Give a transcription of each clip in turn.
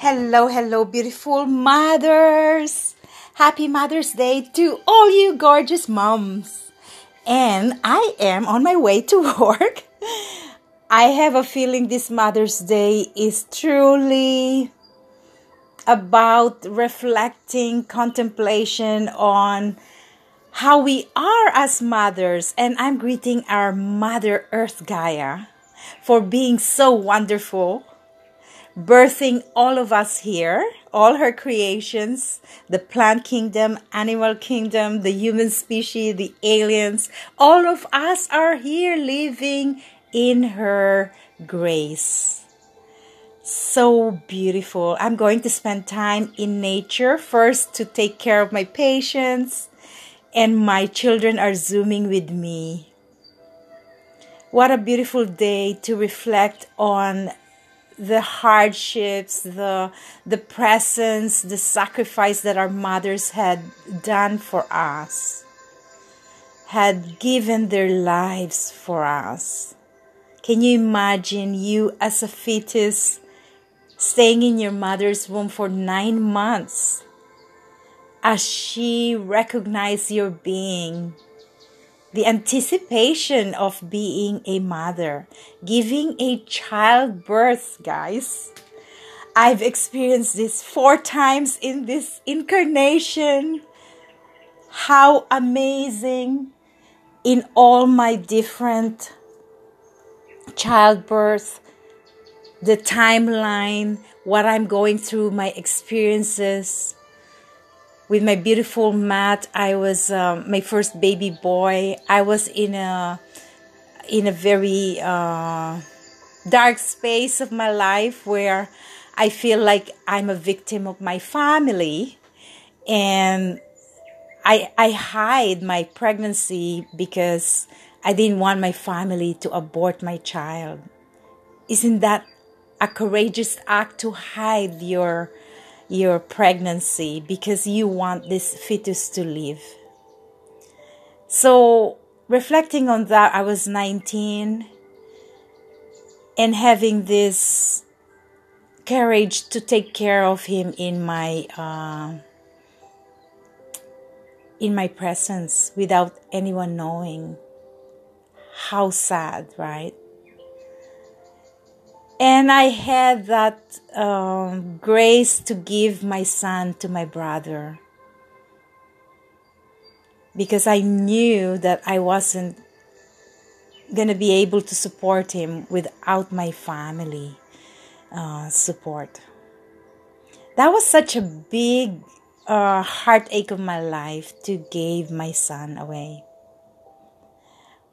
Hello, hello, beautiful mothers. Happy Mother's Day to all you gorgeous moms. And I am on my way to work. I have a feeling this Mother's Day is truly about reflecting contemplation on how we are as mothers. And I'm greeting our Mother Earth Gaia for being so wonderful birthing all of us here, all her creations, the plant kingdom, animal kingdom, the human species, the aliens, all of us are here living in her grace. So beautiful. I'm going to spend time in nature first to take care of my patients, and my children are zooming with me. What a beautiful day to reflect on the hardships, the the presence, the sacrifice that our mothers had done for us, had given their lives for us. Can you imagine you as a fetus staying in your mother's womb for nine months as she recognized your being? The anticipation of being a mother, giving a child birth, guys. I've experienced this four times in this incarnation. How amazing in all my different childbirth, the timeline, what I'm going through, my experiences with my beautiful Matt. I was um, my first baby boy. I was in a in a very uh, dark space of my life where I feel like I'm a victim of my family, and I I hide my pregnancy because I didn't want my family to abort my child. Isn't that a courageous act to hide your your pregnancy because you want this fetus to live. So, reflecting on that, I was 19 and having this courage to take care of him in my uh, in my presence without anyone knowing how sad right and I had that um, grace to give my son to my brother because I knew that I wasn't going to be able to support him without my family uh, support. That was such a big uh, heartache of my life to give my son away.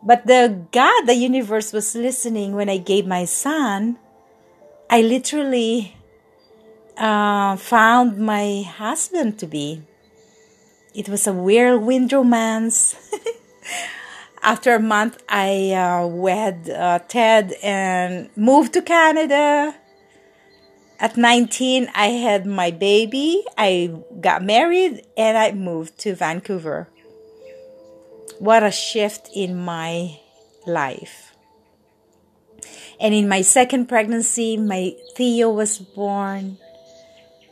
But the God, the universe was listening when I gave my son I literally uh, found my husband to be. It was a whirlwind romance. After a month, I uh, wed uh, Ted and moved to Canada. At 19, I had my baby. I got married and I moved to Vancouver. What a shift in my life. And in my second pregnancy, my Theo was born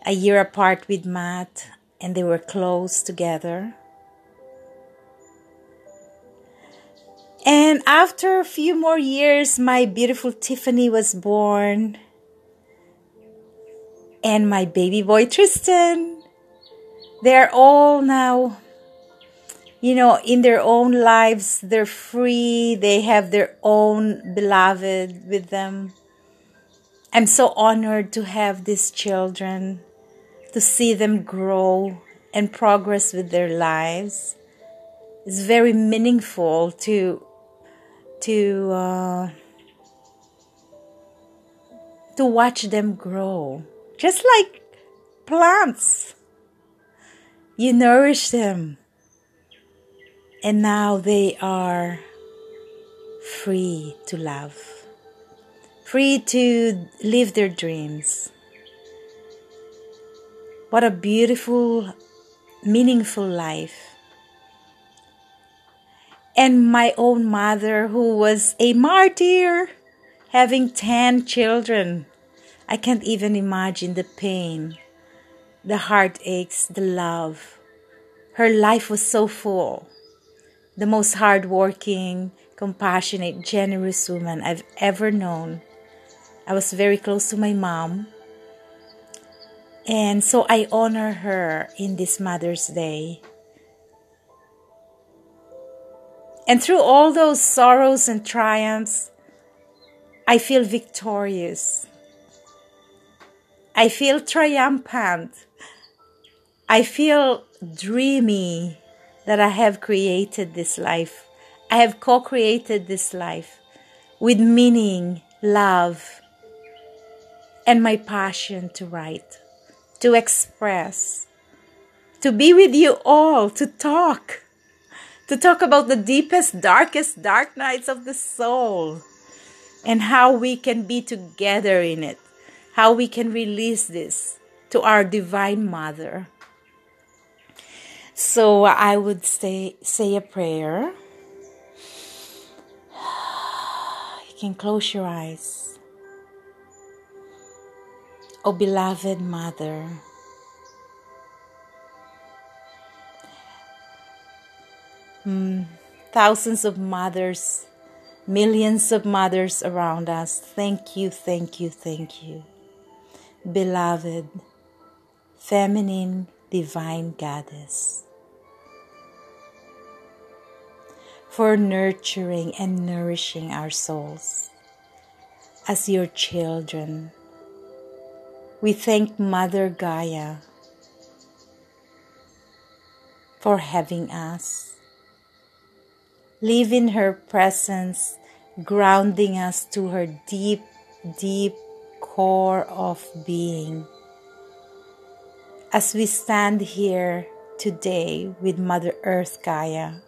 a year apart with Matt, and they were close together. And after a few more years, my beautiful Tiffany was born, and my baby boy Tristan. They're all now you know, in their own lives, they're free. They have their own beloved with them. I'm so honored to have these children, to see them grow and progress with their lives. It's very meaningful to to uh, to watch them grow, just like plants. You nourish them and now they are free to love, free to live their dreams. What a beautiful, meaningful life. And my own mother, who was a martyr, having 10 children. I can't even imagine the pain, the heartaches, the love. Her life was so full. The most hardworking, compassionate, generous woman I've ever known. I was very close to my mom. And so I honor her in this Mother's Day. And through all those sorrows and triumphs, I feel victorious. I feel triumphant. I feel dreamy that I have created this life. I have co created this life with meaning, love, and my passion to write, to express, to be with you all, to talk to talk about the deepest, darkest, dark nights of the soul and how we can be together in it, how we can release this to our Divine Mother. So I would say, say a prayer. You can close your eyes. Oh, beloved Mother. Mm, thousands of mothers, millions of mothers around us. Thank you, thank you, thank you. Beloved, feminine, divine goddess, for nurturing and nourishing our souls as your children. We thank Mother Gaia for having us live in her presence, grounding us to her deep, deep core of being. As we stand here today with Mother Earth Gaia,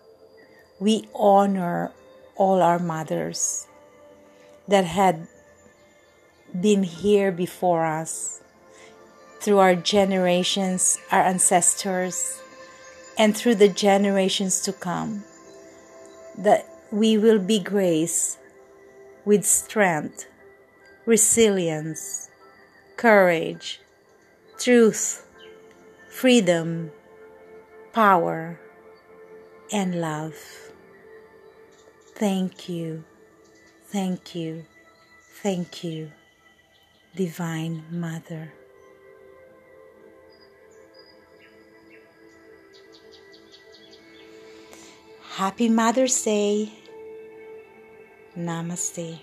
we honor all our mothers that had been here before us through our generations, our ancestors, and through the generations to come that we will be graced with strength, resilience, courage, truth, freedom, power, and love. Thank you, thank you, thank you, Divine Mother. Happy Mother's Day. Namaste.